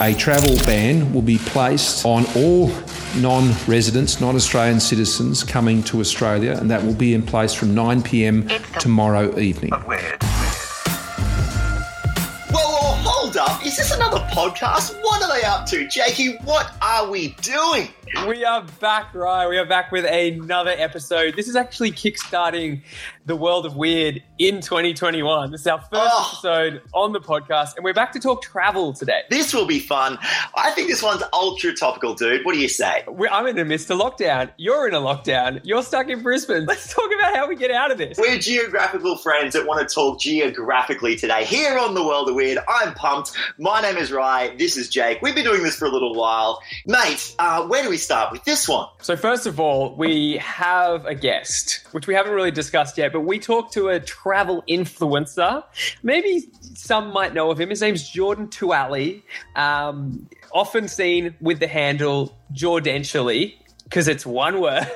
a travel ban will be placed on all non residents, non Australian citizens coming to Australia, and that will be in place from 9 pm tomorrow evening. Weird. Well, hold up. Is this another podcast? What are they up to? Jakey, what are we doing? We are back, right? We are back with another episode. This is actually kickstarting the world of weird in 2021. This is our first Oh. episode on the podcast, and we're back to talk travel today. This will be fun. I think this one's ultra topical, dude. What do you say? we I'm in the midst of lockdown. You're in a lockdown. You're stuck in Brisbane. Let's talk about how we get out of this. We're geographical friends that want to talk geographically today. Here on The World of Weird, I'm pumped. My name is Rye. This is Jake. We've been doing this for a little while. Mate, uh, where do we start with this one? So, first of all, we have a guest, which we haven't really discussed yet, but we talked to a travel influencer. Maybe some might know of him. His name's Jordan Tuali, um, often seen with the handle Jordentially. Because it's one word,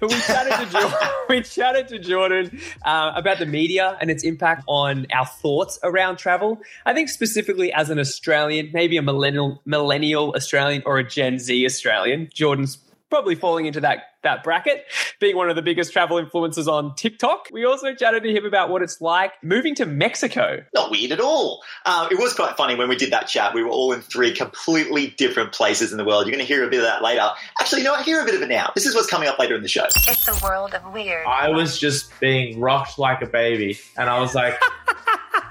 but we chatted to Jordan, we chatted to Jordan uh, about the media and its impact on our thoughts around travel. I think specifically as an Australian, maybe a millennial millennial Australian or a Gen Z Australian, Jordan's probably falling into that that bracket, being one of the biggest travel influencers on TikTok. We also chatted to him about what it's like moving to Mexico. Not weird at all. Um, it was quite funny when we did that chat. We were all in three completely different places in the world. You're going to hear a bit of that later. Actually, you know what? Hear a bit of it now. This is what's coming up later in the show. It's a world of weird. I was just being rocked like a baby, and I was like,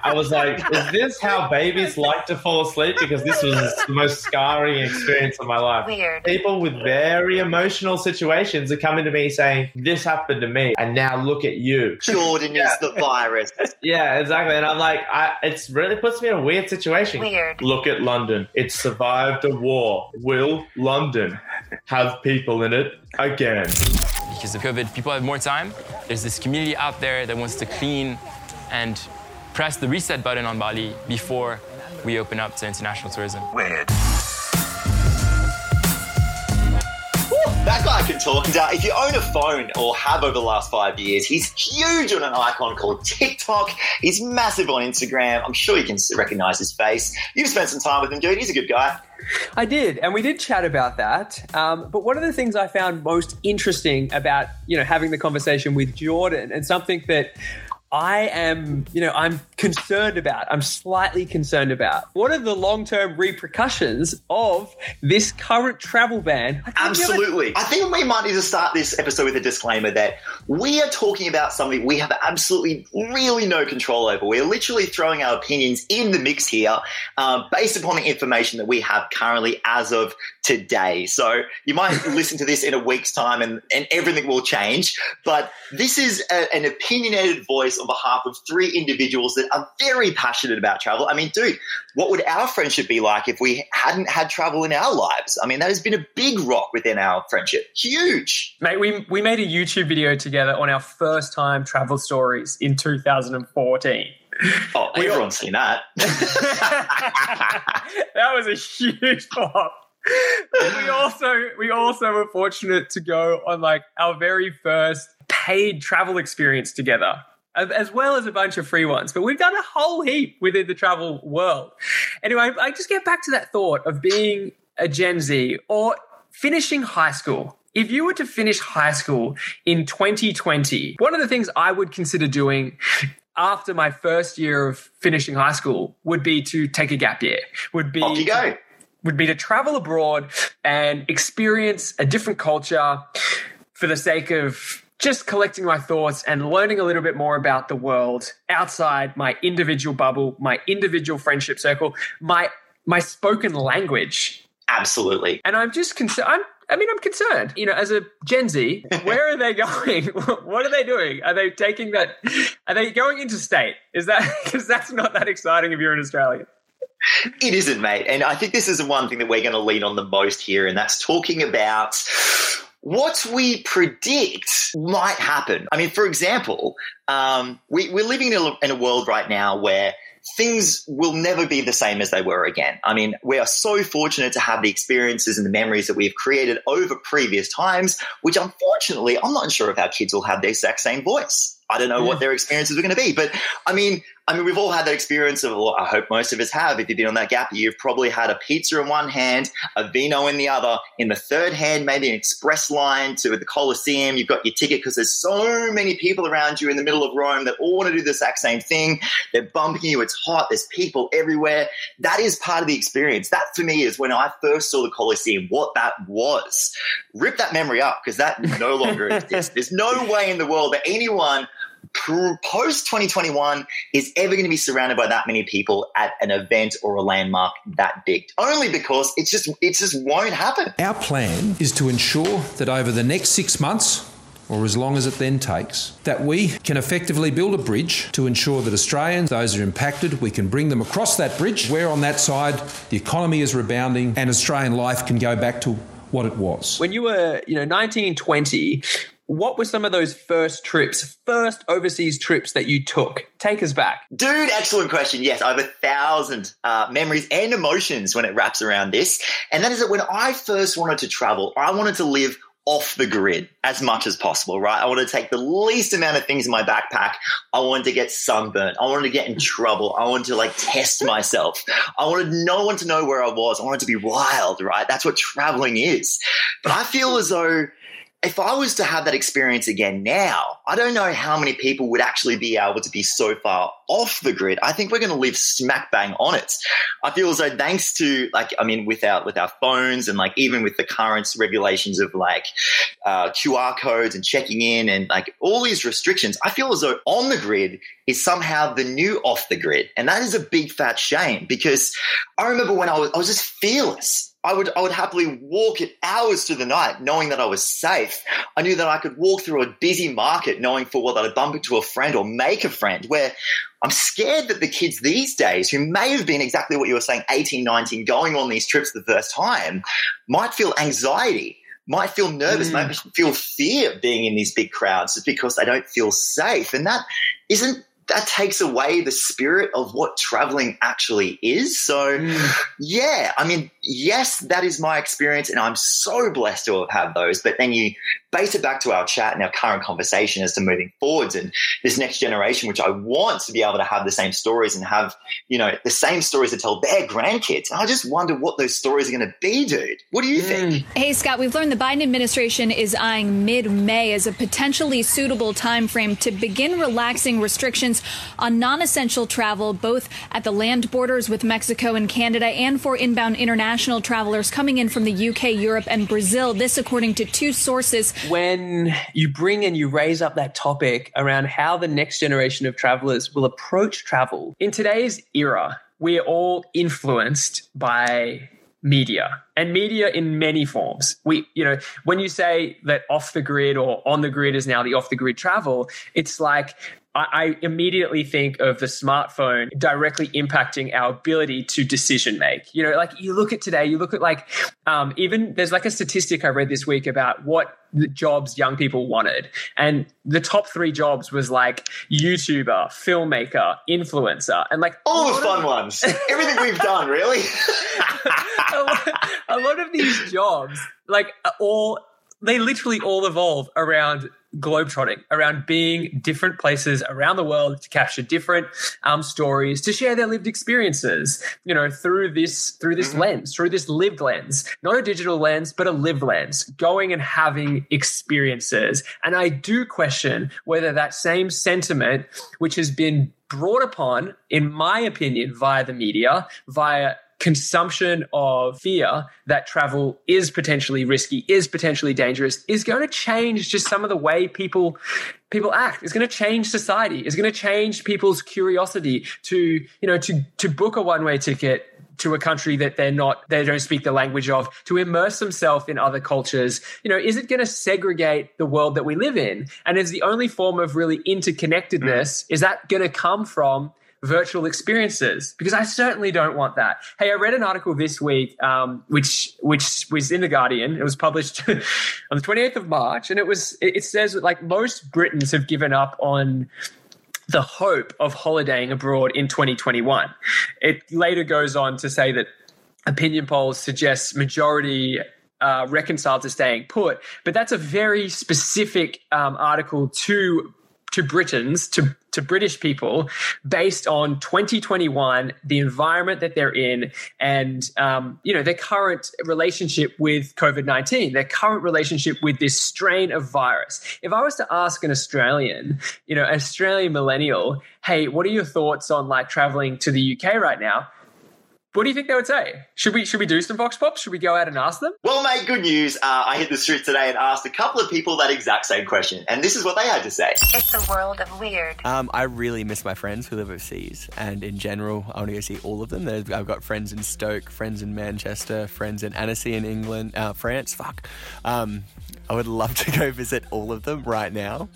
I was like, is this how babies like to fall asleep? Because this was the most scarring experience of my life. Weird. People with very emotional situations are coming to me saying, "This happened to me, and now look at you." Jordan is the virus. Yeah, exactly. And I'm like, I, it's really puts me in a weird situation. Weird. Look at London. It survived a war. Will London have people in it again? because of COVID, people have more time. There's this community out there that wants to clean and press the reset button on Bali before we open up to international tourism. Weird. That guy can talk. And, uh, if you own a phone or have over the last five years, he's huge on an icon called TikTok. He's massive on Instagram. I'm sure you can recognize his face. You've spent some time with him, dude. He's a good guy. I did, and we did chat about that. Um, but one of the things I found most interesting about you know having the conversation with Jordan, and something that I am, you know, I'm concerned about. I'm slightly concerned about. What are the long-term repercussions of this current travel ban? Ever- Absolutely. I think we might need to start this episode with a disclaimer that we are talking about something we have absolutely really no control over. We're literally throwing our opinions in the mix here um, based upon the information that we have currently as of today. So you might listen to this in a week's time and, and everything will change. But this is a, an opinionated voice on behalf of three individuals that are very passionate about travel. I mean, dude, what would our friendship be like if we hadn't had travel in our lives? I mean, that has been a big rock within our friendship. Huge. Mate, we, we made a YouTube video together on our first time travel stories in 2014. Oh, everyone's seen that. that was a huge pop. we also we also were fortunate to go on like our very first paid travel experience together as- well as a bunch of free ones but we've done a whole heap within the travel world anyway i just get back to that thought of being a gen z or finishing high school if you were to finish high school in 2020 one of the things i would consider doing after my first year of finishing high school would be to take a gap year would be Off you go. would be to travel abroad and experience a different culture for the sake of just collecting my thoughts and learning a little bit more about the world outside my individual bubble, my individual friendship circle, my my spoken language. Absolutely. And I'm just concerned. I'm, I mean, I'm concerned. You know, as a Gen Z, where are they going? what are they doing? Are they taking that? Are they going into state? Is that because that's not that exciting if you're in Australia? It isn't, mate. And I think this is the one thing that we're going to lean on the most here, and that's talking about what we predict might happen. I mean, for example, um, we, we're living in a, in a world right now where things will never be the same as they were again. I mean, we are so fortunate to have the experiences and the memories that we've created over previous times, which unfortunately, I'm not sure if our kids will have the exact same voice. I don't know what their experiences are going to be. But I mean, I mean, we've all had that experience of, well, I hope most of us have. If you've been on that gap, you've probably had a pizza in one hand, a vino in the other. In the third hand, maybe an express line to the Colosseum. You've got your ticket because there's so many people around you in the middle of Rome that all want to do the exact same thing. They're bumping you. It's hot. There's people everywhere. That is part of the experience. That for me is when I first saw the Colosseum, what that was. Rip that memory up because that no longer exists. There's no way in the world that anyone post 2021 is ever going to be surrounded by that many people at an event or a landmark that big only because it's just it just won't happen our plan is to ensure that over the next six months or as long as it then takes, that we can effectively build a bridge to ensure that Australians, those who are impacted, we can bring them across that bridge. Where on that side, the economy is rebounding and Australian life can go back to what it was. When you were, you know, 19, 20, what were some of those first trips, first overseas trips that you took? Take us back. Dude, excellent question. Yes, I have a thousand uh, memories and emotions when it wraps around this. And that is that when I first wanted to travel, I wanted to live off the grid as much as possible, right? I wanted to take the least amount of things in my backpack. I wanted to get sunburnt. I wanted to get in trouble. I wanted to like test myself. I wanted no one to know where I was. I wanted to be wild, right? That's what traveling is. But I feel as though if I was to have that experience again now, I don't know how many people would actually be able to be so far off the grid. I think we're going to live smack bang on it. I feel as though thanks to like, I mean, with our, with our phones and like even with the current regulations of like uh, QR codes and checking in and like all these restrictions, I feel as though on the grid is somehow the new off the grid. And that is a big fat shame because I remember when I was, I was just fearless. I would I would happily walk it hours through the night, knowing that I was safe. I knew that I could walk through a busy market, knowing for well that I'd bump into a friend or make a friend. Where I'm scared that the kids these days, who may have been exactly what you were saying, 18, 19, going on these trips the first time, might feel anxiety, might feel nervous, mm. might feel fear being in these big crowds just because they don't feel safe. And that isn't that takes away the spirit of what traveling actually is. So, mm. yeah, I mean, yes, that is my experience, and I'm so blessed to have had those. But then you base it back to our chat and our current conversation as to moving forwards and this next generation, which I want to be able to have the same stories and have, you know, the same stories to tell their grandkids. And I just wonder what those stories are going to be, dude. What do you think? Mm. Hey, Scott, we've learned the Biden administration is eyeing mid May as a potentially suitable time frame to begin relaxing restrictions on non essential travel, both at the land borders with Mexico and Canada and for inbound international travelers coming in from the UK, Europe, and Brazil. This, according to two sources when you bring and you raise up that topic around how the next generation of travelers will approach travel in today's era, we're all influenced by media and media in many forms. We, you know, when you say that off the grid or on the grid is now the off the grid travel, it's like I immediately think of the smartphone directly impacting our ability to decision make. You know, like you look at today, you look at like um, even there's like a statistic I read this week about what jobs young people wanted, and the top three jobs was like YouTuber, filmmaker, influencer, and like all the fun of, ones. Everything we've done, really. a, lot, a lot of these jobs, like all they literally all evolve around globetrotting, around being different places around the world to capture different um, stories, to share their lived experiences, you know, through this through this mm-hmm. lens, through this lived lens, not a digital lens, but a lived lens, going and having experiences. And I do question whether that same sentiment, which has been brought upon, in my opinion, via the media, via consumption of fear that travel is potentially risky, is potentially dangerous, is going to change just some of the way people people act. It's going to change society. It's going to change people's curiosity to you know to to book a one way ticket to a country that they're not they don't speak the language of to immerse themselves in other cultures you know is it going to segregate the world that we live in and is the only form of really interconnectedness mm. is that going to come from virtual experiences because I certainly don't want that. Hey, I read an article this week, um, which which was in the Guardian. It was published on the 28th of March, and it was it says that like most Britons have given up on the hope of holidaying abroad in 2021. It later goes on to say that opinion polls suggest majority uh, reconciled to staying put, but that's a very specific um, article to to Britons, to, to British people, based on 2021, the environment that they're in, and um, you know their current relationship with COVID 19, their current relationship with this strain of virus. If I was to ask an Australian, you know, Australian millennial, hey, what are your thoughts on like traveling to the UK right now? What do you think they would say? Should we should we do some vox pops? Should we go out and ask them? Well, mate, good news. Uh, I hit the street today and asked a couple of people that exact same question, and this is what they had to say. It's a world of weird. Um, I really miss my friends who live overseas, and in general, I want to go see all of them. There's, I've got friends in Stoke, friends in Manchester, friends in Annecy in England, uh, France. Fuck. Um, I would love to go visit all of them right now.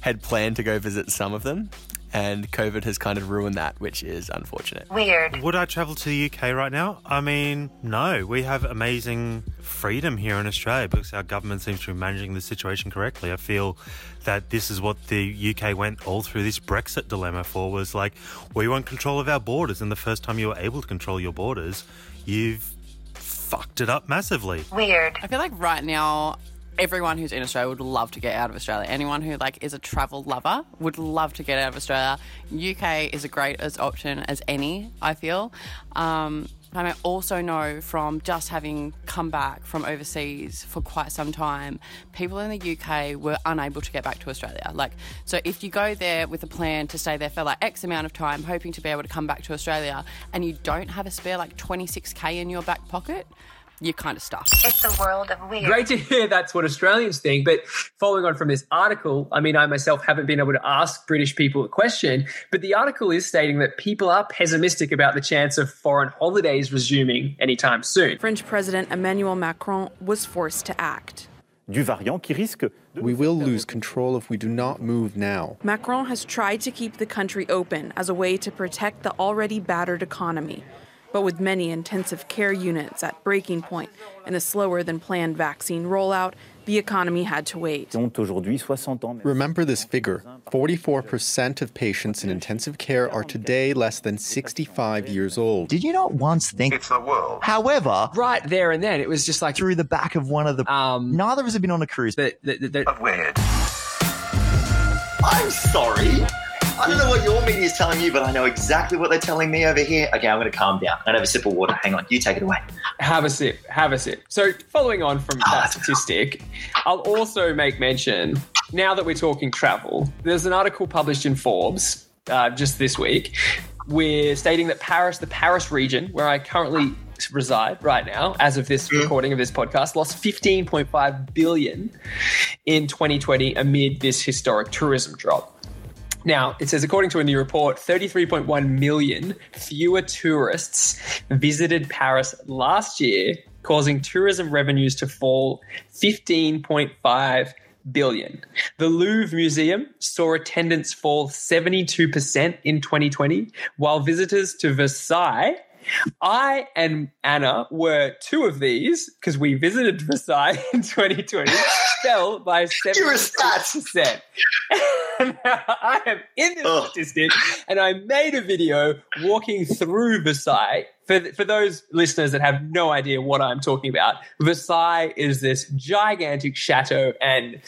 Had planned to go visit some of them, and COVID has kind of ruined that, which is unfortunate. Weird. Would I travel to the UK right now? I mean, no. We have amazing freedom here in Australia because our government seems to be managing the situation correctly. I feel that this is what the UK went all through this Brexit dilemma for was like, we want control of our borders. And the first time you were able to control your borders, you've fucked it up massively. Weird. I feel like right now everyone who's in Australia would love to get out of Australia. Anyone who like is a travel lover would love to get out of Australia. UK is a great as option as any. I feel. Um, and I also know from just having come back from overseas for quite some time, people in the UK were unable to get back to Australia. Like, so if you go there with a plan to stay there for like X amount of time, hoping to be able to come back to Australia, and you don't have a spare like 26k in your back pocket, you're kind of stuck. It's a world of weird. Great to hear that's what Australians think. But following on from this article, I mean, I myself haven't been able to ask British people a question, but the article is stating that people are pessimistic about the chance of foreign holidays resuming anytime soon. French President Emmanuel Macron was forced to act. Du variant qui risque we will lose control if we do not move now. Macron has tried to keep the country open as a way to protect the already battered economy but with many intensive care units at breaking point and a slower than planned vaccine rollout, the economy had to wait. Remember this figure 44% of patients in intensive care are today less than 65 years old. Did you not once think it's the world? However, right there and then, it was just like through the back of one of the. Um, neither of us have been on a cruise. That, that, that, weird. I'm sorry. I don't know what your media is telling you, but I know exactly what they're telling me over here. Okay, I'm going to calm down. I'm going to have a sip of water. Hang on, you take it away. Have a sip. Have a sip. So, following on from that statistic, I'll also make mention now that we're talking travel, there's an article published in Forbes uh, just this week. We're stating that Paris, the Paris region, where I currently reside right now, as of this mm. recording of this podcast, lost 15.5 billion in 2020 amid this historic tourism drop. Now, it says, according to a new report, 33.1 million fewer tourists visited Paris last year, causing tourism revenues to fall 15.5 billion. The Louvre Museum saw attendance fall 72% in 2020, while visitors to Versailles I and Anna were two of these because we visited Versailles in 2020, fell by 76%. I am in this oh. statistic and I made a video walking through Versailles for, for those listeners that have no idea what I'm talking about, Versailles is this gigantic chateau and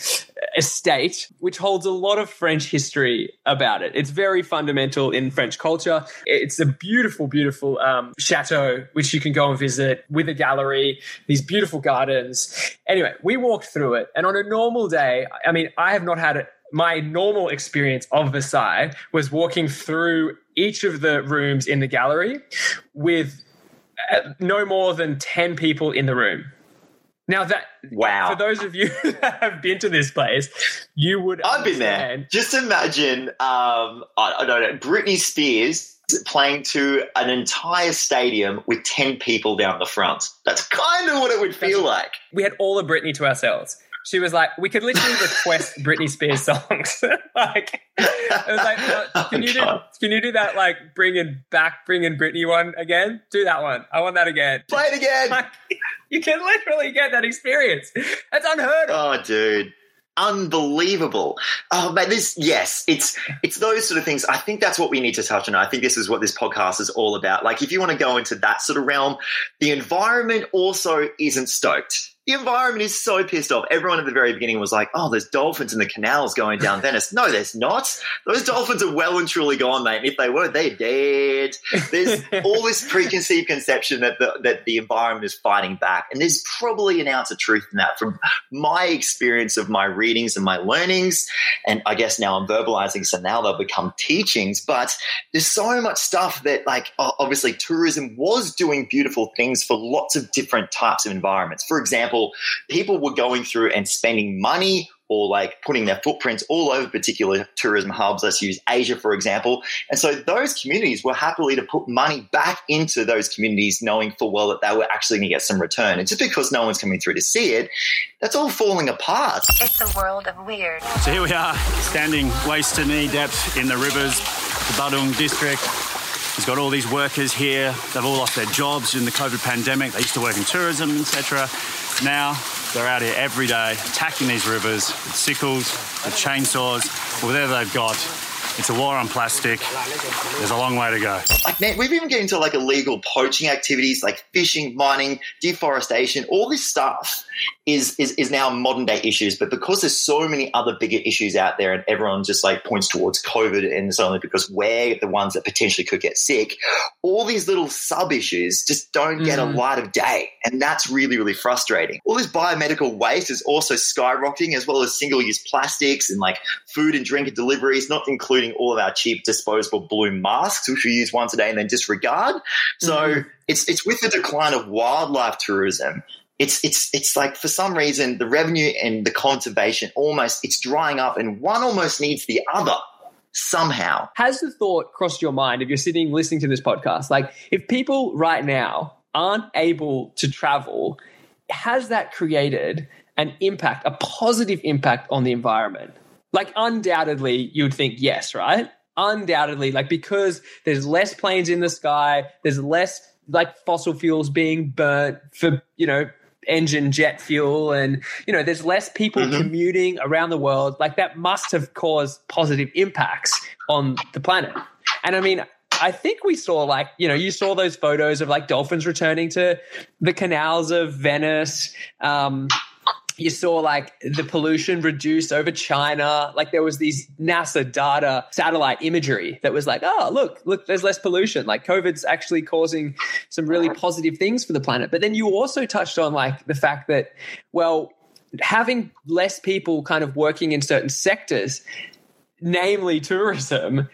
estate which holds a lot of French history about it. It's very fundamental in French culture. It's a beautiful, beautiful um, chateau which you can go and visit with a gallery, these beautiful gardens. Anyway, we walked through it, and on a normal day, I mean, I have not had it my normal experience of Versailles was walking through each of the rooms in the gallery with uh, no more than 10 people in the room. Now that wow, for those of you that have been to this place, you would. I've been there. Just imagine, um, I, I don't know, Britney Spears playing to an entire stadium with ten people down the front. That's kind of what it would feel That's, like. We had all of Britney to ourselves she was like, we could literally request Britney Spears songs. like, it was like, oh, can you do, can you do that? Like, bring bringing back, bringing Britney one again? Do that one. I want that again. Play it again. Like, you can literally get that experience. That's unheard of. Oh, dude unbelievable. Oh man, this yes, it's it's those sort of things. I think that's what we need to touch on. I think this is what this podcast is all about. Like if you want to go into that sort of realm, the environment also isn't stoked the environment is so pissed off. Everyone at the very beginning was like, "Oh, there's dolphins in the canals going down Venice." No, there's not. Those dolphins are well and truly gone, mate. And if they were, they're dead. There's all this preconceived conception that the that the environment is fighting back, and there's probably an ounce of truth in that from my experience of my readings and my learnings. And I guess now I'm verbalizing, so now they'll become teachings. But there's so much stuff that, like, obviously, tourism was doing beautiful things for lots of different types of environments. For example, people were going through and spending money or like putting their footprints all over particular tourism hubs. Let's use Asia, for example. And so those communities were happily to put money back into those communities, knowing full well that they were actually going to get some return. And just because no one's coming through to see it, that's all falling apart. It's a world of weird. So here we are, standing waist to knee depth in the rivers, the Badung district. He's got all these workers here. They've all lost their jobs in the COVID pandemic. They used to work in tourism, etc. Now they're out here every day attacking these rivers with sickles, with chainsaws, whatever they've got. It's a war on plastic. There's a long way to go. Like, man, we've even get into like illegal poaching activities like fishing, mining, deforestation, all this stuff is, is, is now modern day issues. But because there's so many other bigger issues out there and everyone just like points towards COVID and it's only because we're the ones that potentially could get sick, all these little sub issues just don't get a Mhm. light of day. And that's really, really frustrating. All this biomedical waste is also skyrocketing as well as single use plastics and like food and drink and deliveries, not including all of our cheap disposable blue masks, which we use once a day and then disregard. So Mhm. it's it's with the decline of wildlife tourism. It's it's it's like for some reason the revenue and the conservation almost it's drying up and one almost needs the other somehow. Has the thought crossed your mind if you're sitting listening to this podcast? Like, if people right now aren't able to travel, has that created an impact, a positive impact on the environment? Like, undoubtedly, you would think yes, right? Undoubtedly, like, because there's less planes in the sky, there's less like fossil fuels being burnt for, you know, engine jet fuel and you know there's less people commuting around the world. Like that must have caused positive impacts on the planet. And i mean i think we saw like you know you saw those photos of like dolphins returning to the canals of venice. Um you saw like the pollution reduce over China. Like there was these NASA data satellite imagery that was like, oh, look, look, there's less pollution. Like COVID's actually causing some really positive things for the planet. But then you also touched on like the fact that, well, having less people kind of working in certain sectors, namely tourism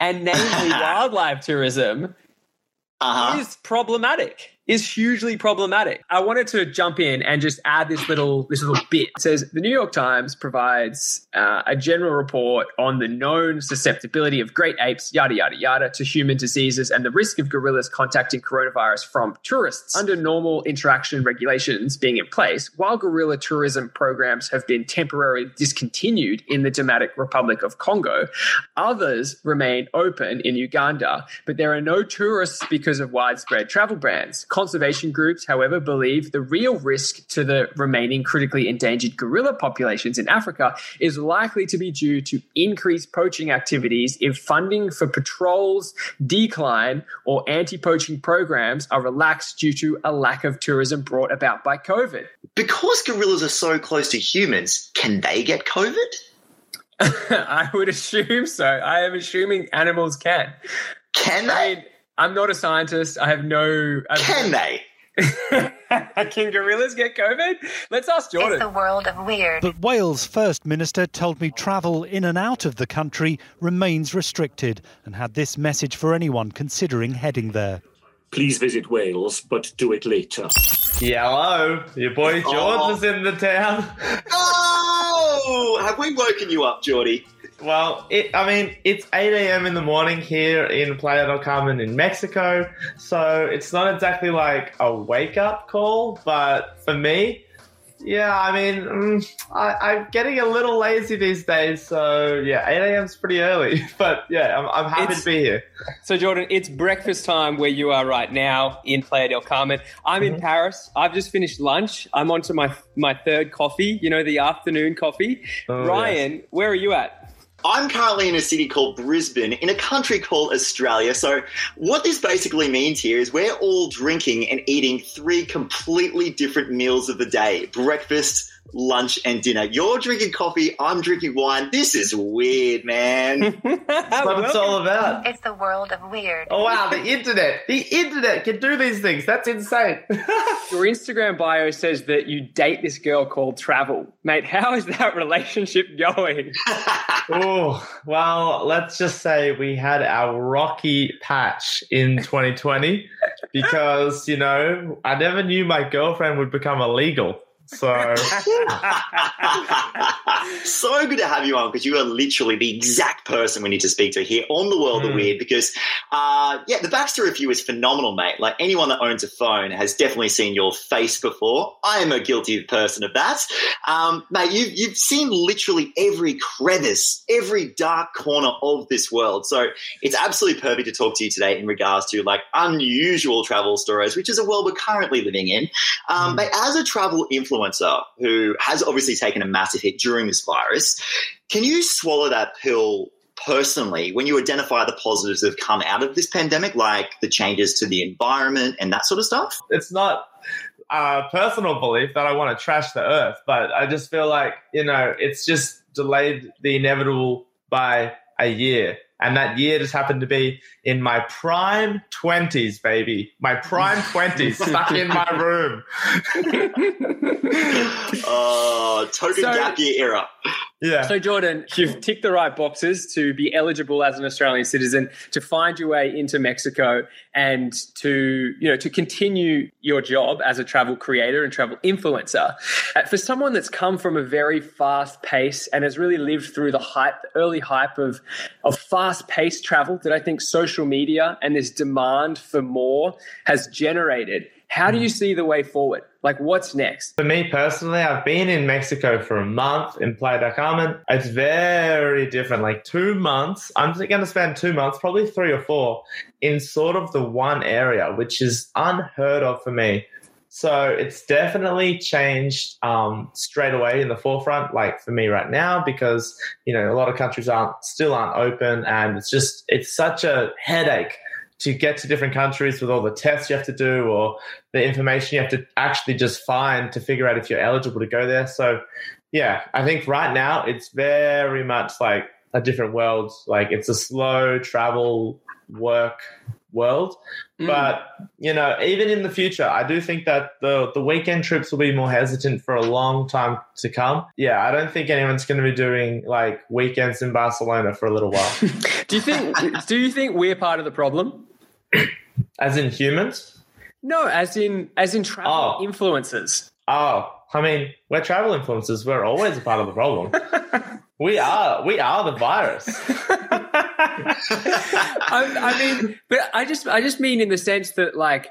and namely wildlife tourism, uh-huh. is problematic. Is hugely problematic. I wanted to jump in and just add this little this little bit. It says the New York Times provides uh, a general report on the known susceptibility of great apes, yada yada yada, to human diseases and the risk of gorillas contacting coronavirus from tourists. Under normal interaction regulations being in place, while gorilla tourism programs have been temporarily discontinued in the Democratic Republic of Congo, others remain open in Uganda, but there are no tourists because of widespread travel bans. Conservation groups, however, believe the real risk to the remaining critically endangered gorilla populations in Africa is likely to be due to increased poaching activities if funding for patrols decline or anti poaching programs are relaxed due to a lack of tourism brought about by COVID. Because gorillas are so close to humans, can they get COVID? I would assume so. I am assuming animals can. Can they? I mean, I'm not a scientist. I have no. Can they? can gorillas get COVID? Let's ask Jordan. It's a world of weird. But Wales' First Minister told me travel in and out of the country remains restricted and had this message for anyone considering heading there. Please visit Wales, but do it later. Hello, your boy George Oh. is in the town. Oh, have we woken you up, Geordie? Well, it, I mean, it's 8 a.m. in the morning here in Playa del Carmen in Mexico, so it's not exactly like a wake up call, but for me, yeah, I mean, mm, I, I'm getting a little lazy these days, so yeah, 8 a.m. is pretty early, but yeah, I'm, I'm happy It's- to be here. So, Jordan, it's breakfast time where you are right now in Playa del Carmen. I'm in Paris. I've just finished lunch. I'm on to my my third coffee. You know, the afternoon coffee. Oh, Ryan, where are you at? I'm currently in a city called Brisbane in a country called Australia. So, what this basically means here is we're all drinking and eating three completely different meals of the day breakfast, lunch, and dinner. You're drinking coffee, I'm drinking wine. This is weird, man. That's what it's all about. It's the world of weird. Oh wow, the internet. The internet can do these things. That's insane. Your Instagram bio says that you date this girl called Travel. Mate, how is that relationship going? oh, well, let's just say we had our rocky patch in 2020 because, you know, I never knew my girlfriend would become illegal. So so good to have you on because you are literally the exact person we need to speak to here on the world of Mm. weird. Because, uh, yeah, the Baxter review is phenomenal, mate. Like anyone that owns a phone has definitely seen your face before. I am a guilty person of that, um, mate. You've you've seen literally every crevice, every dark corner of this world. So it's absolutely perfect to talk to you today in regards to like unusual travel stories, which is a world we're currently living in. Um, Mate, as a travel influencer who has obviously taken a massive hit during this virus, can you swallow that pill personally when you identify the positives that have come out of this pandemic, like the changes to the environment and that sort of stuff? it's not a personal belief that I want to trash the earth, but I just feel like, you know, it's just delayed the inevitable by a year. And that year just happened to be in my prime 20s, baby. My prime 20s, stuck in my room. Oh, token So- gap year era. Yeah. So, Jordan, you've ticked the right boxes to be eligible as an Australian citizen to find your way into Mexico and to, you know, to continue your job as a travel creator and travel influencer. Uh, For someone that's come from a very fast pace and has really lived through the hype, the early hype of, of fast paced travel that I think social media and this demand for more has generated, how do you see the way forward? Like, what's next? For me personally, I've been in Mexico for a month in Playa del Carmen. It's very different. Like two months, I'm just going to spend two months, probably three or four, in sort of the one area, which is unheard of for me. So it's definitely changed um, straight away in the forefront, like for me right now, because you know a lot of countries aren't still aren't open, and it's just it's such a headache to get to different countries with all the tests you have to do or the information you have to actually just find to figure out if you're eligible to go there. So, yeah, I think right now it's very much like a different world. Like it's a slow travel work world. Mm. But you know, even in the future, I do think that the the weekend trips will be more hesitant for a long time to come. Yeah, I don't think anyone's going to be doing like weekends in Barcelona for a little while. Do you think? do you think we're part of the problem? As in humans? No, as in as in travel oh. influencers. Oh, I mean, we're travel influencers. We're always a part of the problem. we are. We are the virus. I, I mean, but I just I just mean in the sense that like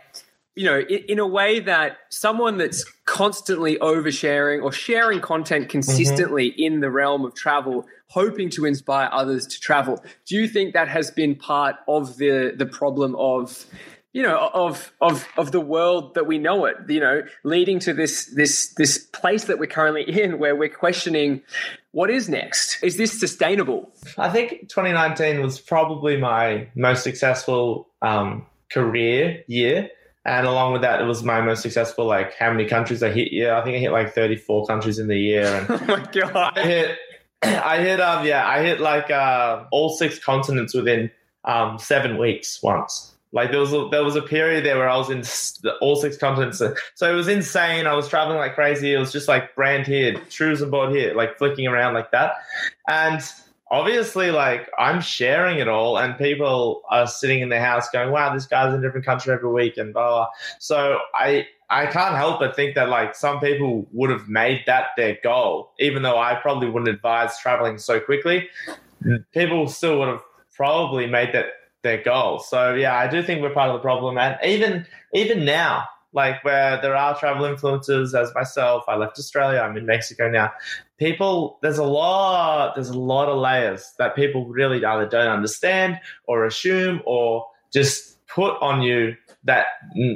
you know in, in a way that someone that's constantly oversharing or sharing content mm-hmm. consistently in the realm of travel hoping to inspire others to travel do you think that has been part of the the problem of you know of of of the world that we know it you know leading to this this this place that we're currently in where we're questioning what is next is this sustainable I think 2019 was probably my most successful um, career year. And along with that, it was my most successful, like how many countries I hit. Yeah, I think I hit like 34 countries in the year. And oh my God. I hit, I hit, um, yeah, I hit like uh, all six continents within um, seven weeks once. Like there was a, there was a period there where I was in all six continents, so it was insane. I was traveling like crazy. It was just like brand here, tourism board here, like flicking around like that. And obviously, like I'm sharing it all, and people are sitting in their house going, "Wow, this guy's in a different country every week," and blah. blah. So I I can't help but think that like some people would have made that their goal, even though I probably wouldn't advise traveling so quickly. People still would have probably made that their goal. So yeah, I do think we're part of the problem, and even even now, like where there are travel influencers as myself, I left Australia, I'm in Mexico now. People, there's a lot, there's a lot of layers that people really either don't understand or assume or just put on you that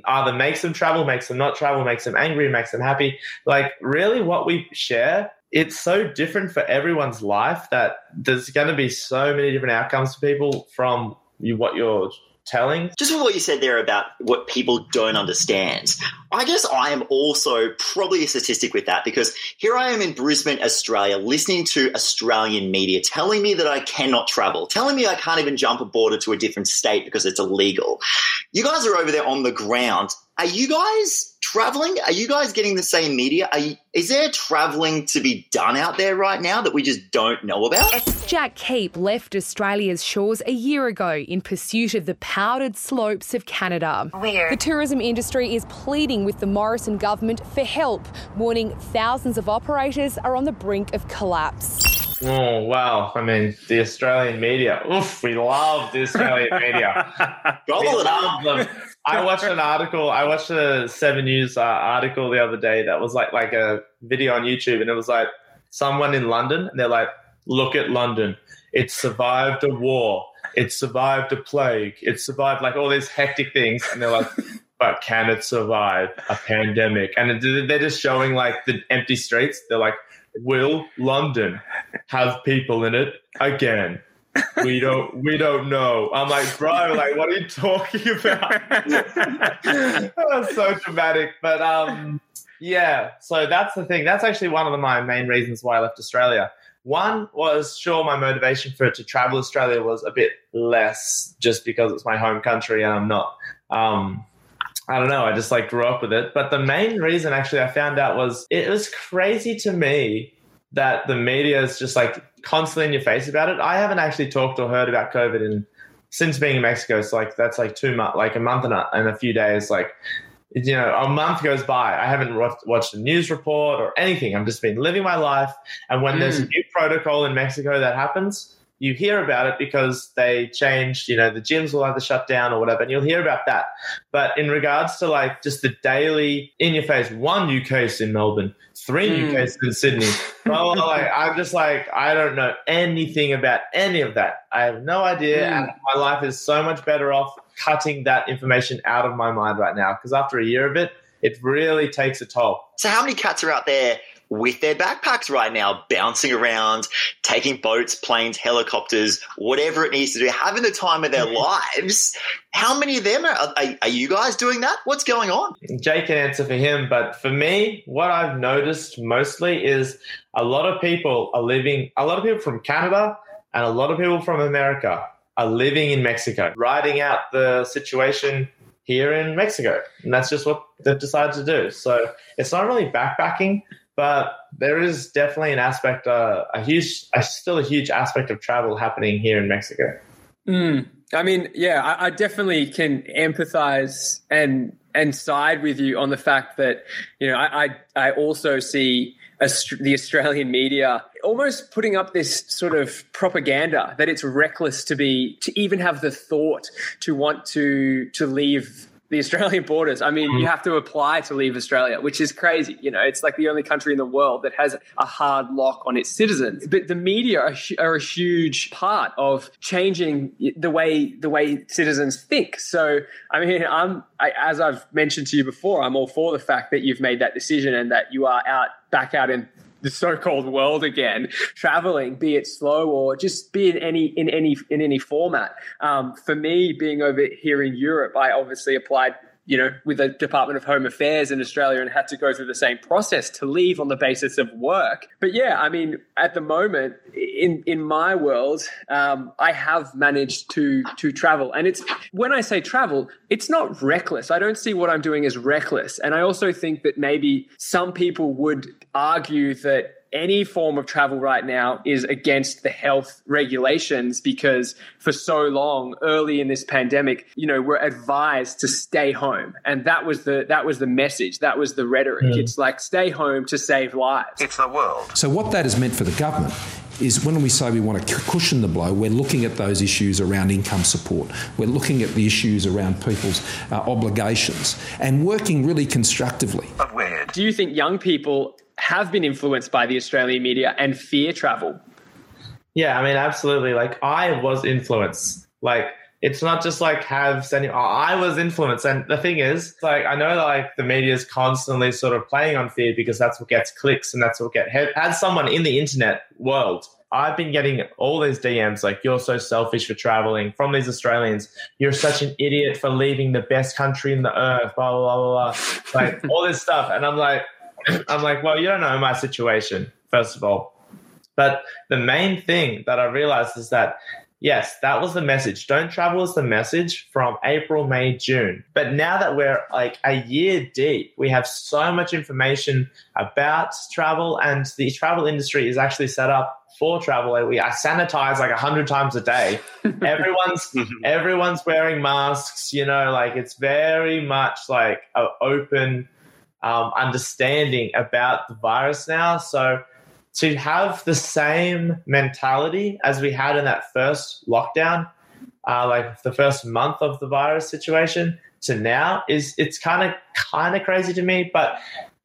either makes them travel, makes them not travel, makes them angry, makes them happy. Like really, what we share it's so different for everyone's life that there's going to be so many different outcomes for people from you, what you're telling. Just with what you said there about what people don't understand, I guess I am also probably a statistic with that because here I am in Brisbane, Australia, listening to Australian media telling me that I cannot travel, telling me I can't even jump a border to a different state because it's illegal. You guys are over there on the ground. Are you guys traveling? Are you guys getting the same media? Are you, is there traveling to be done out there right now that we just don't know about? Jack Keep left Australia's shores a year ago in pursuit of the powdered slopes of Canada. Weird. The tourism industry is pleading with the Morrison government for help, warning thousands of operators are on the brink of collapse. Oh wow! I mean, the Australian media. Oof, we love the Australian media. we Gobble it up. love them. I watched an article. I watched a Seven News uh, article the other day that was like like a video on YouTube, and it was like someone in London, and they're like, "Look at London. It survived a war. It survived a plague. It survived like all these hectic things," and they're like. But can it survive a pandemic? And they're just showing like the empty streets. They're like, will London have people in it again? We don't we don't know. I'm like, bro, like what are you talking about? That's so dramatic. But um yeah, so that's the thing. That's actually one of my main reasons why I left Australia. One was sure my motivation for to travel Australia was a bit less just because it's my home country and I'm not um I don't know. I just like grew up with it. But the main reason actually I found out was it was crazy to me that the media is just like constantly in your face about it. I haven't actually talked or heard about COVID in since being in Mexico. So like that's like two months, like a month and a, and a few days. Like you know, a month goes by. I haven't watched, watched a news report or anything. I've just been living my life. And when there's mm. a new protocol in Mexico that happens, you hear about it because they changed, you know, the gyms will either shut down or whatever, and you'll hear about that. But in regards to like just the daily in your face, one new case in Melbourne, three new Mm. cases in Sydney. well, like, I'm just like, I don't know anything about any of that. I have no idea. Mm. And my life is so much better off cutting that information out of my mind right now because after a year of it, it really takes a toll. So, how many cats are out there with their backpacks right now, bouncing around, taking boats, planes, helicopters, whatever it needs to do, having the time of their mm-hmm. lives? How many of them are, are, are you guys doing that? What's going on? Jake can answer for him, but for me, what I've noticed mostly is a lot of people are living, a lot of people from Canada and a lot of people from America are living in Mexico, riding out the situation here in Mexico. And that's just what they've decided to do. So it's not really backpacking, but there is definitely an aspect, uh, a huge, a, still a huge aspect of travel happening here in Mexico. Mm. I mean, yeah, I, I definitely can empathize and and side with you on the fact that you know I I, I also see the Australian media almost putting up this sort of propaganda that it's reckless to be to even have the thought to want to to leave the Australian borders. I mean, you mm. have to apply to leave Australia, which is crazy. You know, it's like the only country in the world that has a hard lock on its citizens. But the media are, are a huge part of changing the way the way citizens think. So, I mean, I'm I, as I've mentioned to you before, I'm all for the fact that you've made that decision and that you are out back out in the so-called world again, traveling, be it slow or just be in any in any in any format. Um, for me, being over here in Europe, I obviously applied. You know, with the Department of Home Affairs in Australia and had to go through the same process to leave on the basis of work. But yeah, I mean, at the moment, in in my world, um, I have managed to to travel, and it's when I say travel, it's not reckless. I don't see what I'm doing as reckless, and I also think that maybe some people would argue that any form of travel right now is against the health regulations because for so long early in this pandemic you know we're advised to stay home and that was the that was the message that was the rhetoric Mm. it's like stay home to save lives It's the world. So, what that has meant for the government is when we say we want to cushion the blow, we're looking at those issues around income support. We're looking at the issues around people's uh, obligations and working really constructively. do you think young people have been influenced by the australian media and fear travel Yeah, I mean, absolutely. Like, I was influenced. Like, it's not just like have sending. I was influenced, and the thing is, like I know like the media is constantly sort of playing on fear because that's what gets clicks and that's what get. As someone in the internet world, I've been getting all these DMs like you're so selfish for traveling from these Australians. You're such an idiot for leaving the best country in the earth. Blah blah blah. blah. like all this stuff, and I'm like, I'm like, well, you don't know my situation, first of all. But the main thing that I realized is that Yes, that was the message. Don't travel is the message from April, May, June. But now that we're like a year deep, we have so much information about travel, and the travel industry is actually set up for travel. We I sanitize like a hundred times a day. everyone's everyone's wearing masks. You know, like it's very much like an open um, understanding about the virus now. So to have the same mentality as we had in that first lockdown, uh, like the first month of the virus situation, to now is it's kind of kind of crazy to me. But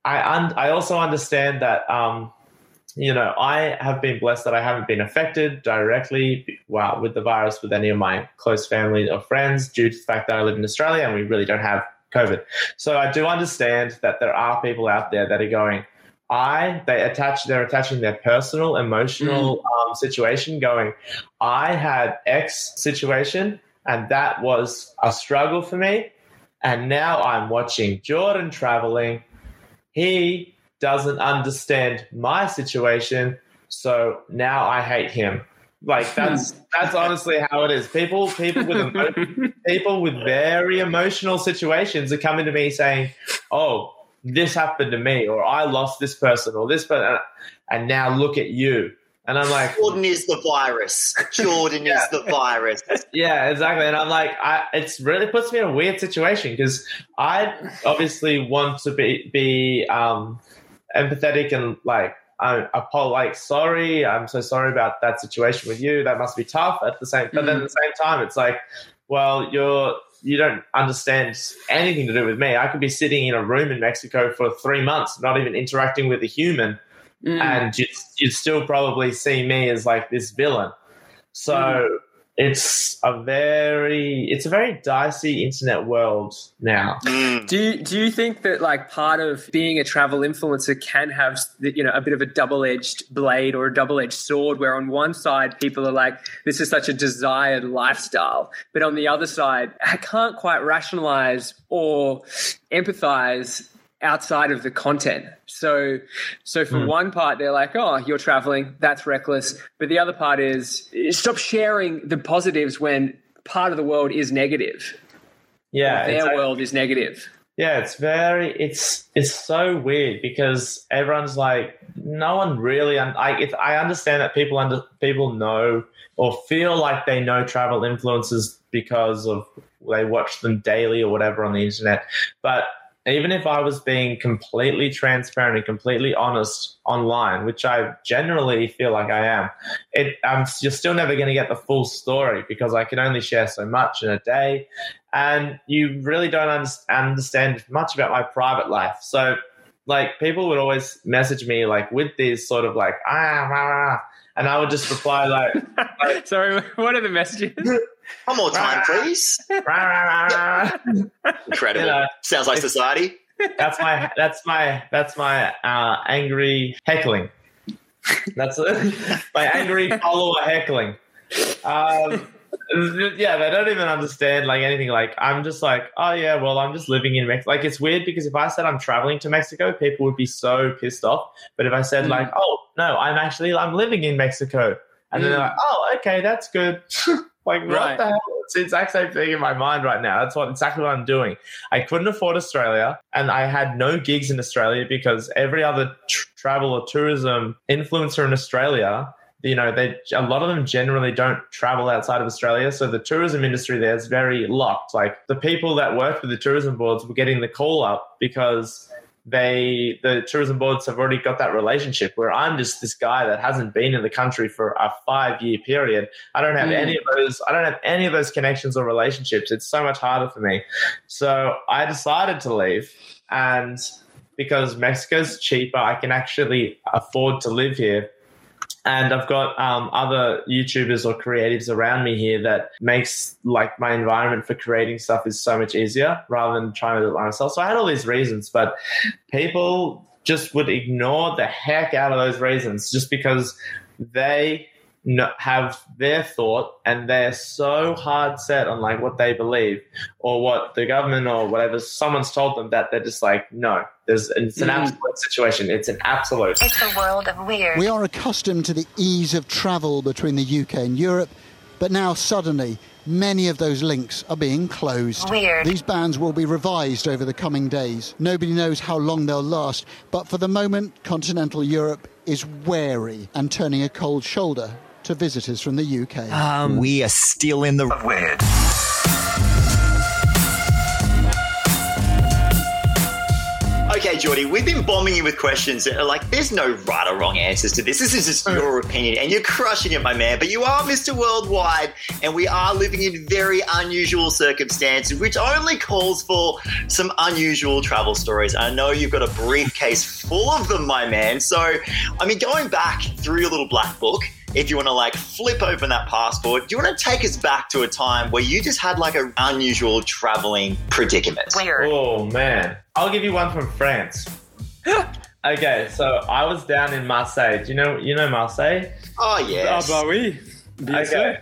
I un- I also understand that um, you know I have been blessed that I haven't been affected directly well with the virus with any of my close family or friends due to the fact that I live in Australia and we really don't have COVID. So I do understand that there are people out there that are going I they attach they're attaching their personal emotional Mm. um, situation going I had X situation and that was a struggle for me and now I'm watching Jordan traveling he doesn't understand my situation so now I hate him like that's that's honestly how it is people people with emo- people with very emotional situations are coming to me saying oh this happened to me, or I lost this person, or this person, and now look at you. And I'm like, Jordan is the virus. Jordan is the virus. yeah, exactly. And I'm like, I, it's really puts me in a weird situation because I obviously want to be be um, empathetic and like I'm apo- like sorry, I'm so sorry about that situation with you. That must be tough. At the same, but then at the same time, it's like, well, you're you don't understand anything to do with me. I could be sitting in a room in Mexico for three months, not even interacting with a human, Mm. and you'd, you'd still probably see me as like this villain. So Mm. It's a very it's a very dicey internet world now. Mm. Do you, do you think that like part of being a travel influencer can have you know a bit of a double edged blade or a double edged sword, where on one side people are like this is such a desired lifestyle, but on the other side I can't quite rationalize or empathize outside of the content. So so for Hmm. one part they're like, "Oh, you're traveling, that's reckless." But the other part is stop sharing the positives when part of the world is negative. Yeah, their world is negative. Yeah, it's very it's it's so weird because everyone's like no one really un- I it's, I understand that people under people know or feel like they know travel influencers because of they watch them daily or whatever on the internet. But even if I was being completely transparent and completely honest online, which I generally feel like I am, it I'm you're still never going to get the full story because I can only share so much in a day, and you really don't under- understand much about my private life. So, like, people would always message me like with these sort of like ah, ah, ah," and I would just reply like, like Sorry, what are the messages? One more time, please. Incredible. You know, Sounds like society. that's my that's my that's my uh, angry heckling. That's my angry follower heckling. Um, yeah, they don't even understand like anything. Like I'm just like, oh yeah, well I'm just living in Mexico. Like it's weird because if I said I'm traveling to Mexico, people would be so pissed off. But if I said like, oh no, I'm actually I'm living in Mexico, and then they're like, oh okay, that's good. like what Right. the hell? It's the exact same thing in my mind right now. That's what exactly what I'm doing. I couldn't afford Australia, and I had no gigs in Australia because every other tr- travel or tourism influencer in Australia, you know, they a lot of them generally don't travel outside of Australia. So the tourism industry there is very locked. Like the people that work with the tourism boards were getting the call up because they the tourism boards have already got that relationship where I'm just this guy that hasn't been in the country for a five year period. I don't have Mm. any of those I don't have any of those connections or relationships. It's so much harder for me. So I decided to leave and because Mexico's cheaper, I can actually afford to live here. And I've got um, other YouTubers or creatives around me here that makes like my environment for creating stuff is so much easier rather than trying to do it myself. So I had all these reasons, but people just would ignore the heck out of those reasons just because they no, have their thought and they're so hard set on like what they believe or what the government or whatever someone's told them that they're just like no there's it's an Mm. absolute situation it's an absolute It's a world of weird. We are accustomed to the ease of travel between the UK and Europe, but now suddenly many of those links are being closed. Weird. These bans will be revised over the coming days. Nobody knows how long they'll last, but for the moment, continental Europe is wary and turning a cold shoulder to visitors from the UK. Um, we are still in the weird. Okay, Geordie, we've been bombing you with questions that are like, there's no right or wrong answers to this. This is just your opinion, and you're crushing it, my man. But you are Mr. Worldwide, and we are living in very unusual circumstances, which only calls for some unusual travel stories. I know you've got a briefcase full of them, my man. So, I mean, going back through your little black book, if you want to like flip open that passport, do you want to take us back to a time where you just had like an unusual traveling predicament? Oh man, I'll give you one from France. okay, so I was down in Marseille. Do you know you know Marseille? Oh yes. Ah, bah oui. Bien Okay.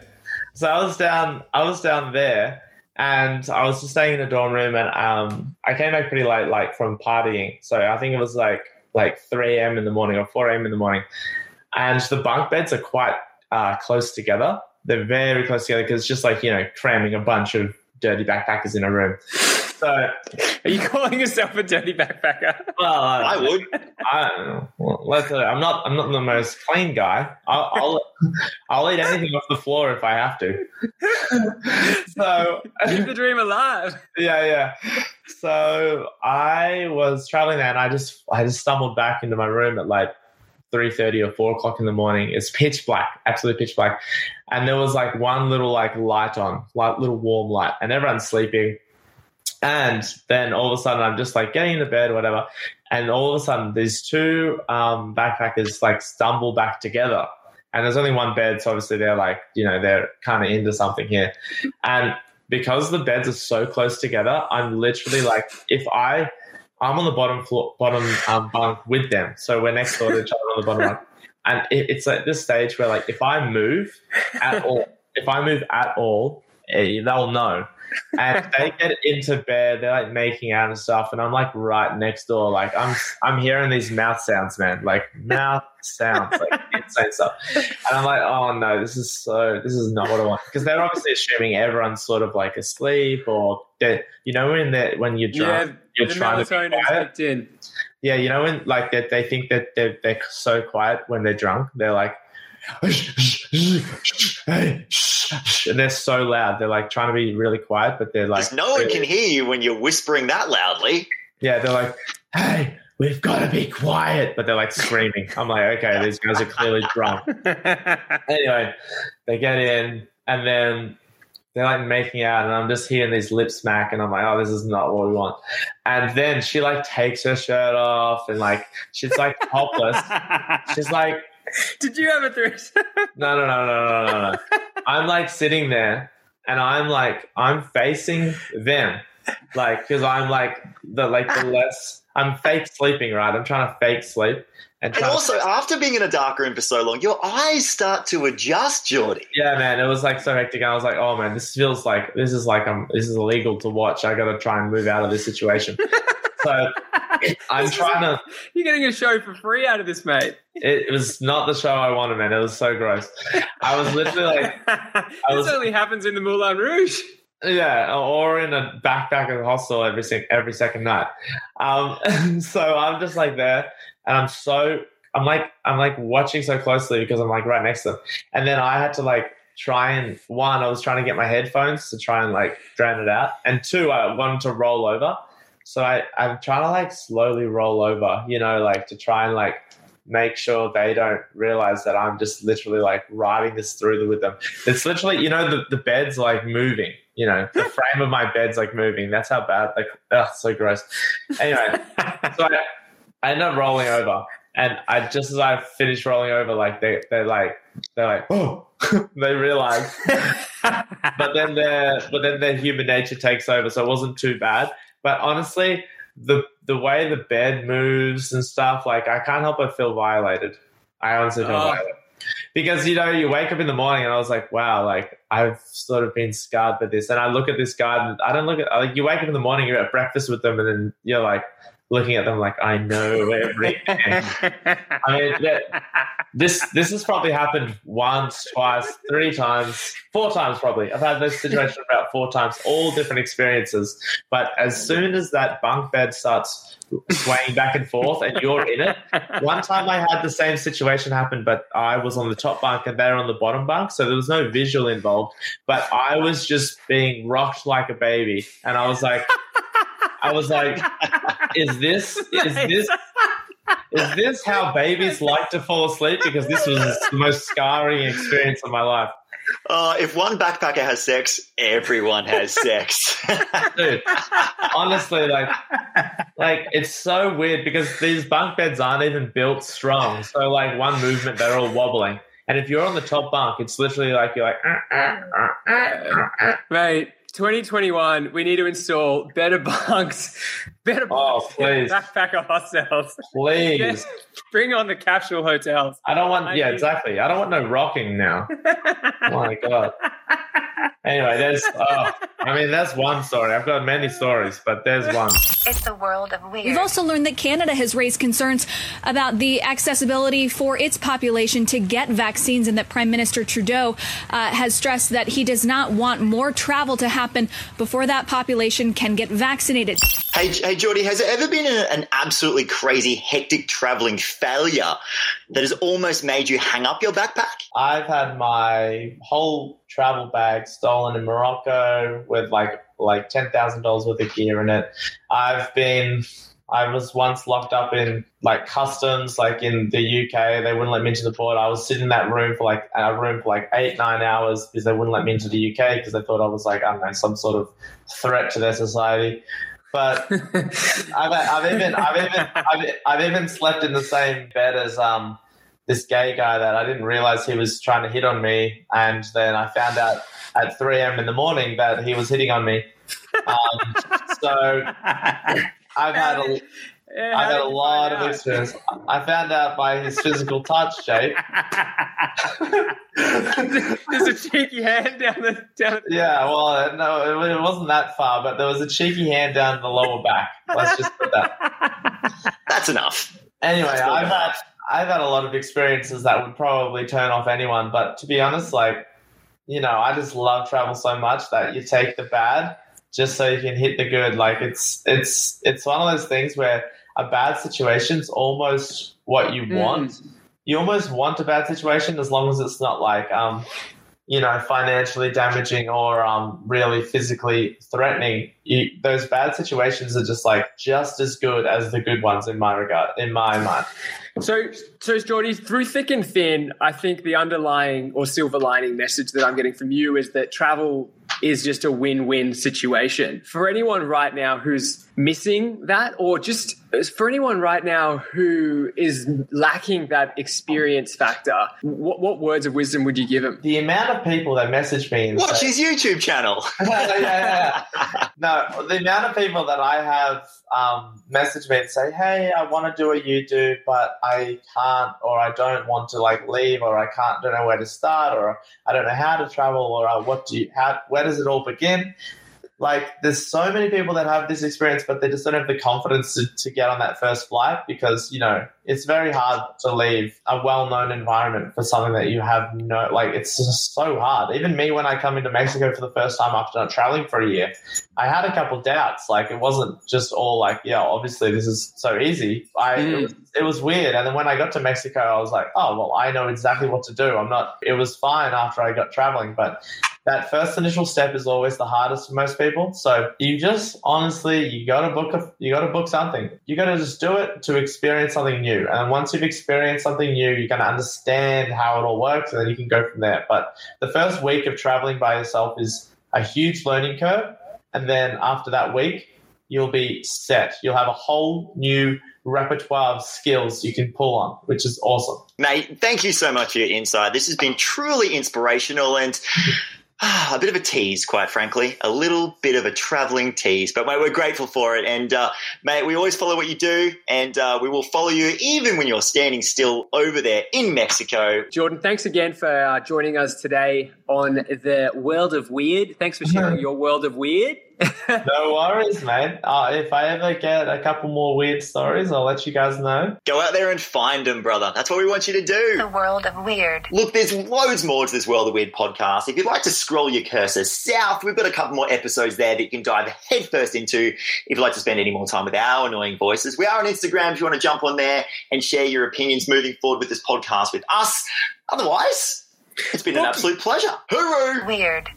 So I was down I was down there and I was just staying in a dorm room and um I came back pretty late like from partying. So I think it was like like 3 a.m. in the morning or 4 a.m. in the morning. And the bunk beds are quite uh, close together. They're very close together because it's just like, you know, cramming a bunch of dirty backpackers in a room. So Are you calling yourself a dirty backpacker? Well, I would. I, well, let's, uh, I'm not. I'm not the most clean guy. I'll, I'll, I'll eat anything off the floor if I have to. so Keep the dream alive. yeah, yeah. So I was traveling there, and I just, I just stumbled back into my room at like three thirty or four o'clock in the morning. It's pitch black, absolutely pitch black, and there was like one little like light on, like little warm light, and everyone's sleeping. And then all of a sudden, I'm just like getting into bed or whatever. And all of a sudden, these two um, backpackers like stumble back together. And there's only one bed. So obviously, they're like, you know, they're kind of into something here. And because the beds are so close together, I'm literally like, if I, I'm on the bottom floor, bottom um, bunk with them. So we're next door to each other on the bottom bunk. And it, it's at this stage where, like, if I move at all, if I move at all, eh, they'll know. and they get into bed, they're like making out and stuff, and I'm like right next door, like I'm I'm hearing these mouth sounds, man, like mouth sounds, like insane stuff, and I'm like, oh no, this is so, this is not what I want, because they're obviously assuming everyone's sort of like asleep or that, you know, when they when you're drunk, Yeah, you're trying to be quiet. in. Yeah, you know when like that they think that they're, they're so quiet when they're drunk. They're like, and they're so loud. They're like trying to be really quiet, but they're like, no one can hear you when you're whispering that loudly. yeah, they're like, hey, we've got to be quiet, but they're like screaming. I'm like, okay, these guys are clearly drunk. anyway, they get in and then they're like making out, and I'm just hearing these lips smack, and I'm like, oh, this is not what we want. And then she like takes her shirt off, and like she's like topless. she's like, Did you have a threesome? no, no, no, no, no, no, no. I'm like sitting there, and I'm like, I'm facing them, like, because I'm like the like the less. I'm fake sleeping, right? I'm trying to fake sleep, and, And trying to- also, after being in a dark room for so long, your eyes start to adjust, Geordie. Yeah, man, it was like so hectic. I was like, oh man, this feels like this is like I'm this is illegal to watch. I got to try and move out of this situation. so I'm trying to. You're getting a show for free out of this, mate. It, it was not the show I wanted, man. It was so gross. I was literally like, I This was only happens in the Moulin Rouge. Yeah, or in a backpack at the hostel every every second night. Um, so I'm just like there, and I'm so I'm like I'm like watching so closely because I'm like right next to them, and then I had to like try and one I was trying to get my headphones to try and like drown it out, and two I wanted to roll over, so I I'm trying to like slowly roll over, you know, like to try and like make sure they don't realize that I'm just literally like riding this through with them. It's literally, you know, the, the bed's like moving, you know, the frame of my bed's like moving. That's how bad, like, oh, ugh, so gross. Anyway, so I, I end up rolling over And I just as I finished rolling over, like they they're like they're like oh they realize, but then their but then their human nature takes over, so it wasn't too bad. But honestly, the the way the bed moves and stuff, like I can't help but feel violated. I honestly feel Oh. violated because you know you wake up in the morning and I was like, wow, like I've sort of been scarred by this, and I look at this garden. I don't look at like you wake up in the morning, you're at breakfast with them, and then you're like looking at them like I know everything. I mean, that, this this has probably happened once, twice, three times, four times probably. I've had this situation about four times, all different experiences. But as soon as that bunk bed starts swaying back and forth and you're in it, one time I had the same situation happen, but I was on the top bunk and they're on the bottom bunk, so there was no visual involved. But I was just being rocked like a baby, and I was like, I was like, is this is this is this how babies like to fall asleep? Because this was the most scarring experience of my life. Uh, if one backpacker has sex, everyone has sex. Dude, honestly, like, like it's so weird because these bunk beds aren't even built strong. So, like, one movement, they're all wobbling. And if you're on the top bunk, it's literally like you're like, "Uh, uh, uh, uh, uh." Mate, 2021, we need to install better bunks, better Oh, bunks, please. backpacker hostels. Please. Bring on the capsule hotels. I don't want, yeah, exactly. I don't want no rocking now. oh my god. Anyway, there's, oh, I mean, that's one story. I've got many stories, but there's one. It's the world of weird. We've also learned that Canada has raised concerns about the accessibility for its population to get vaccines, and that Prime Minister Trudeau uh, has stressed that he does not want more travel to happen before that population can get vaccinated. Hey, hey, Geordie, has there ever been an absolutely crazy, hectic traveling failure that has almost made you hang up your backpack? I've had my whole travel bag stolen in Morocco with like like ten thousand dollars worth of gear in it. I've been I was once locked up in like customs, like in the UK. They wouldn't let me into the port. I was sitting in that room for like a room for like eight, nine hours because they wouldn't let me into the UK because they thought I was like I don't know some sort of threat to their society. But I've, I've even I've even I've, I've even slept in the same bed as um this gay guy that I didn't realize he was trying to hit on me, and then I found out at 3 a.m. in the morning that he was hitting on me. Um, so I've had a Eh, I've had a lot of experience. I found out by his physical touch, Jake. There's a cheeky hand down the down. The- Yeah, well, uh, no, it wasn't that far, but there was a cheeky hand down the lower back. Let's just put that. That's enough. Anyway, That's I've had enough. I've had a lot of experiences that would probably turn off anyone. But to be honest, like you know, I just love travel so much that you take the bad just so you can hit the good. Like it's it's it's one of those things where a bad situation's almost what you want. You almost want a bad situation as long as it's not like um you know financially damaging or um really physically threatening. You, those bad situations are just like just as good as the good ones in my regard in my mind. So, so Geordie, through thick and thin, I think the underlying or silver lining message that I'm getting from you is that travel is just a win-win situation for anyone right now who's missing that, or just for anyone right now who is lacking that experience factor. What, what words of wisdom would you give them? The amount of people that message me and Watch say- his YouTube channel. yeah, yeah, yeah. No, the amount of people that I have um, message me and say, "Hey, I want to do what you do, but I can't, or I don't want to like leave, or I can't, don't know where to start, or I don't know how to travel, or uh, what do you, how, where does it all begin?" Like, there's so many people that have this experience, but they just don't have the confidence to, to get on that first flight because you know it's very hard to leave a well-known environment for something that you have no like. It's just so hard. Even me, when I come into Mexico for the first time after not traveling for a year, I had a couple doubts. Like, it wasn't just all like, yeah, obviously this is so easy. I it, mm. was, it was weird. And then when I got to Mexico, I was like, oh well, I know exactly what to do. I'm not. It was fine after I got traveling, but that first initial step is always the hardest for most people. So you just honestly, you got to book a, you got to book something. You got to just do it to experience something new. And once you've experienced something new, you're going to understand how it all works, and then you can go from there. But the first week of traveling by yourself is a huge learning curve, and then after that week, you'll be set. You'll have a whole new repertoire of skills you can pull on, which is awesome. Mate, thank you so much for your insight. This has been truly inspirational and a bit of a tease, quite frankly. A little bit of a traveling tease, but mate, we're grateful for it. And uh, mate, we always follow what you do, and uh, we will follow you even when you're standing still over there in Mexico. Jordan, thanks again for uh, joining us today on the World of Weird. Thanks for sharing your World of Weird. No worries, man. Uh, if I ever get a couple more weird stories, I'll let you guys know. Go out there and find them, brother. That's what we want you to do. The world of weird. Look, there's loads more to this World of Weird podcast. If you'd like to scroll your cursor south, we've got a couple more episodes there that you can dive headfirst into if you'd like to spend any more time with our annoying voices. We are on Instagram if you want to jump on there and share your opinions moving forward with this podcast with us. Otherwise, it's been an absolute pleasure. Hooroo! Weird.